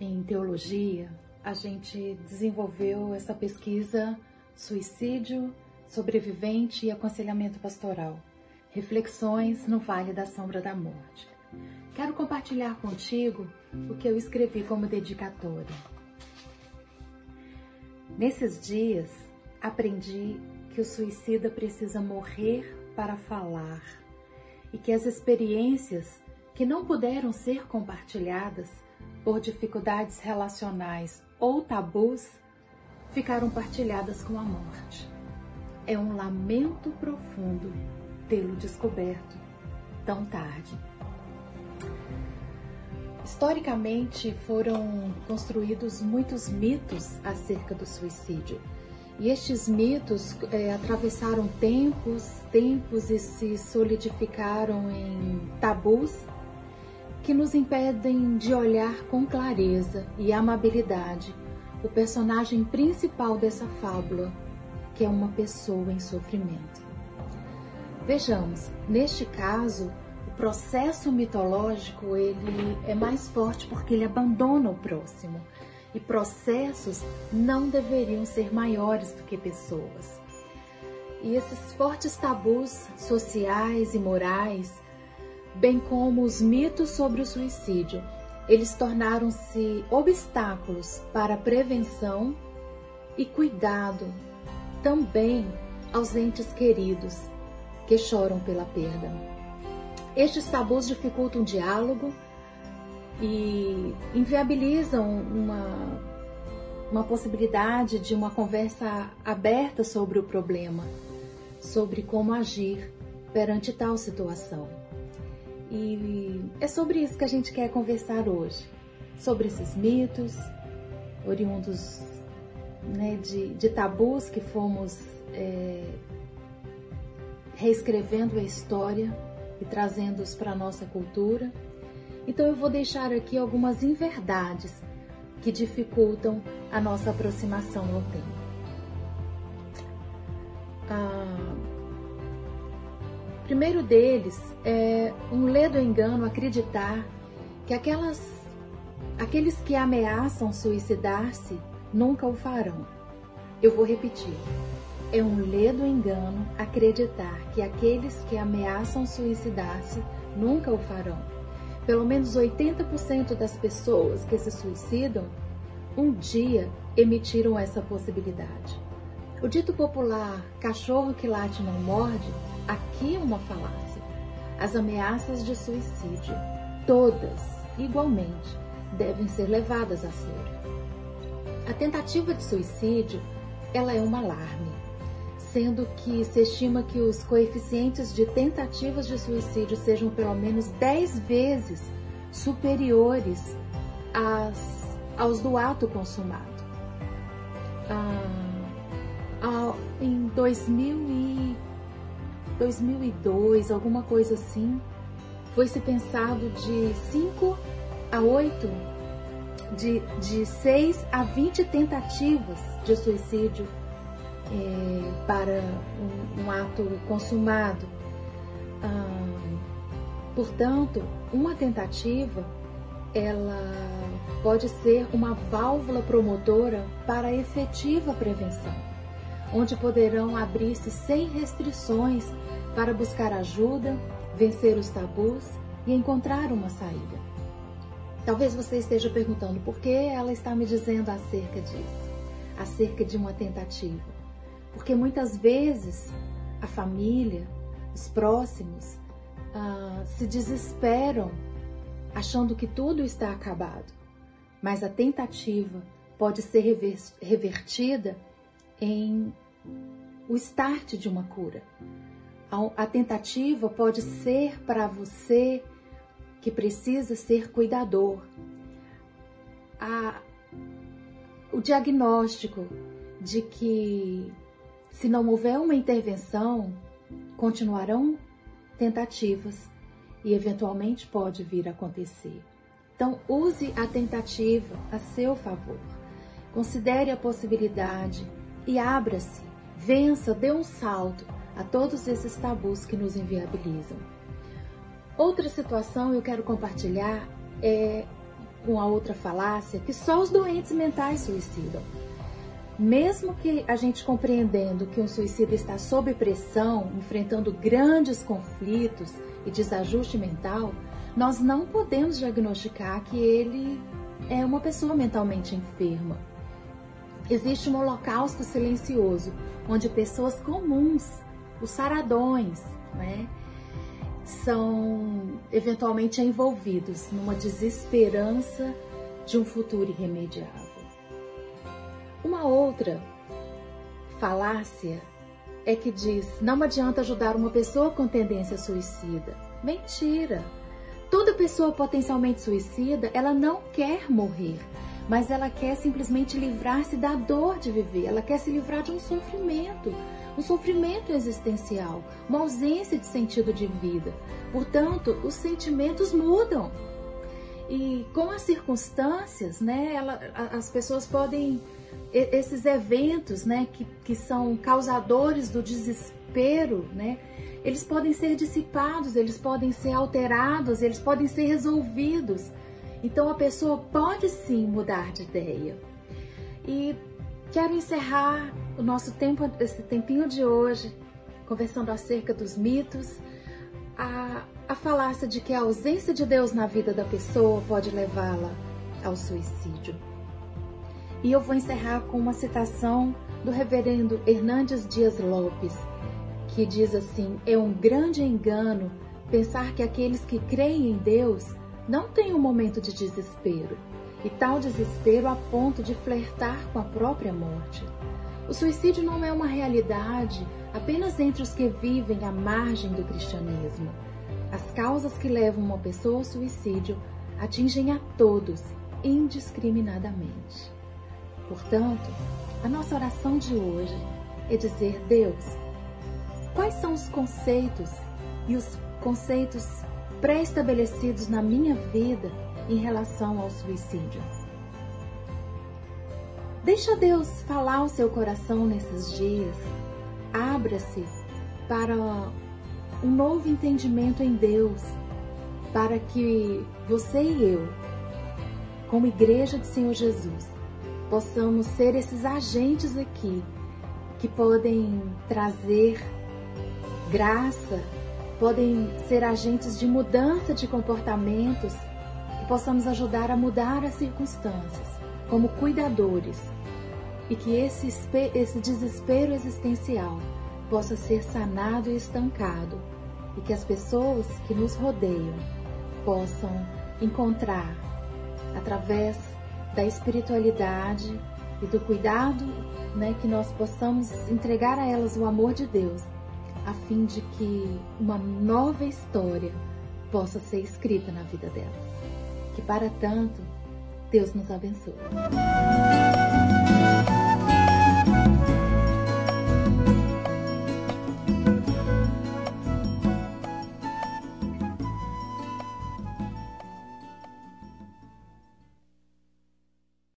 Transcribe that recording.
em teologia, a gente desenvolveu essa pesquisa Suicídio, Sobrevivente e Aconselhamento Pastoral. Reflexões no Vale da Sombra da Morte. Quero compartilhar contigo o que eu escrevi como dedicatória. Nesses dias, aprendi que o suicida precisa morrer para falar e que as experiências que não puderam ser compartilhadas por dificuldades relacionais ou tabus ficaram partilhadas com a morte. É um lamento profundo tê-lo descoberto tão tarde. Historicamente foram construídos muitos mitos acerca do suicídio. E estes mitos é, atravessaram tempos, tempos e se solidificaram em tabus que nos impedem de olhar com clareza e amabilidade o personagem principal dessa fábula, que é uma pessoa em sofrimento. Vejamos, neste caso, o processo mitológico ele é mais forte porque ele abandona o próximo. E processos não deveriam ser maiores do que pessoas. E esses fortes tabus sociais e morais, bem como os mitos sobre o suicídio, eles tornaram-se obstáculos para a prevenção e cuidado também aos entes queridos que choram pela perda. Estes tabus dificultam o diálogo e inviabilizam uma, uma possibilidade de uma conversa aberta sobre o problema, sobre como agir perante tal situação. E é sobre isso que a gente quer conversar hoje, sobre esses mitos, oriundos né, de, de, tabus que fomos é, reescrevendo a história e trazendo-os para a nossa cultura. Então eu vou deixar aqui algumas inverdades que dificultam a nossa aproximação ao tema. Primeiro deles é um ledo engano acreditar que aquelas, aqueles que ameaçam suicidar-se nunca o farão. Eu vou repetir. É um ledo engano acreditar que aqueles que ameaçam suicidar-se nunca o farão. Pelo menos 80% das pessoas que se suicidam um dia emitiram essa possibilidade. O dito popular cachorro que late não morde, aqui é uma falácia. As ameaças de suicídio, todas, igualmente, devem ser levadas a sério. A tentativa de suicídio, ela é um alarme, sendo que se estima que os coeficientes de tentativas de suicídio sejam pelo menos 10 vezes superiores às, aos do ato consumado. Ah, em 2000 e 2002, alguma coisa assim, foi se pensado de 5 a 8, de, de 6 a 20 tentativas de suicídio é, para um, um, ato consumado. Ah, portanto, uma tentativa ela pode ser uma válvula promotora para a efetiva prevenção, onde poderão abrir-se sem restrições para buscar ajuda, vencer os tabus e encontrar uma saída. Talvez você esteja perguntando por que ela está me dizendo acerca disso, acerca de uma tentativa. Porque muitas vezes a família, os próximos, ah, se desesperam achando que tudo está acabado. Mas a tentativa pode ser revertida em o start de uma cura. A tentativa pode ser para você que precisa ser cuidador. A, o diagnóstico de que se não houver uma intervenção, continuarão tentativas e eventualmente pode vir a acontecer. Então, use a tentativa a seu favor. Considere a possibilidade e abra-se, vença, dê um salto a todos esses tabus que nos inviabilizam. Outra situação eu quero compartilhar é uma outra falácia que só os doentes mentais suicidam. Mesmo que a gente compreendendo que um suicida está sob pressão, enfrentando grandes conflitos e desajuste mental, nós não podemos diagnosticar que ele é uma pessoa mentalmente enferma. Existe um holocausto silencioso, onde pessoas comuns, os saradões, né, são eventualmente envolvidos numa desesperança de um futuro irremediável. Uma outra falácia é que diz: não adianta ajudar uma pessoa com tendência suicida. Mentira! Toda pessoa potencialmente suicida, ela não quer morrer, mas ela quer simplesmente livrar-se da dor de viver, ela quer se livrar de um sofrimento, um sofrimento existencial, uma ausência de sentido de vida. Portanto, os sentimentos mudam. E com as circunstâncias, né, ela, as pessoas podem esses eventos, né, que, que são causadores do desespero, né, eles podem ser dissipados, eles podem ser alterados, eles podem ser resolvidos. Então a pessoa pode sim mudar de ideia. E quero encerrar o nosso tempo, esse tempinho de hoje, conversando acerca dos mitos, a, a falácia de que a ausência de Deus na vida da pessoa pode levá-la ao suicídio. E eu vou encerrar com uma citação do reverendo Hernandes Dias Lopes, que diz assim: É um grande engano pensar que aqueles que creem em Deus não têm um momento de desespero, e tal desespero a ponto de flertar com a própria morte. O suicídio não é uma realidade apenas entre os que vivem à margem do cristianismo. As causas que levam uma pessoa ao suicídio atingem a todos indiscriminadamente. Portanto, a nossa oração de hoje é dizer: Deus, quais são os conceitos e os conceitos pré-estabelecidos na minha vida em relação ao suicídio? Deixa Deus falar ao seu coração nesses dias. Abra-se para um novo entendimento em Deus, para que você e eu, como igreja de Senhor Jesus, possamos ser esses agentes aqui que podem trazer graça, podem ser agentes de mudança de comportamentos, que possamos ajudar a mudar as circunstâncias, como cuidadores, e que esse, esse desespero existencial possa ser sanado e estancado, e que as pessoas que nos rodeiam possam encontrar, através da espiritualidade e do cuidado, né, que nós possamos entregar a elas o amor de Deus, a fim de que uma nova história possa ser escrita na vida delas. Que para tanto, Deus nos abençoe.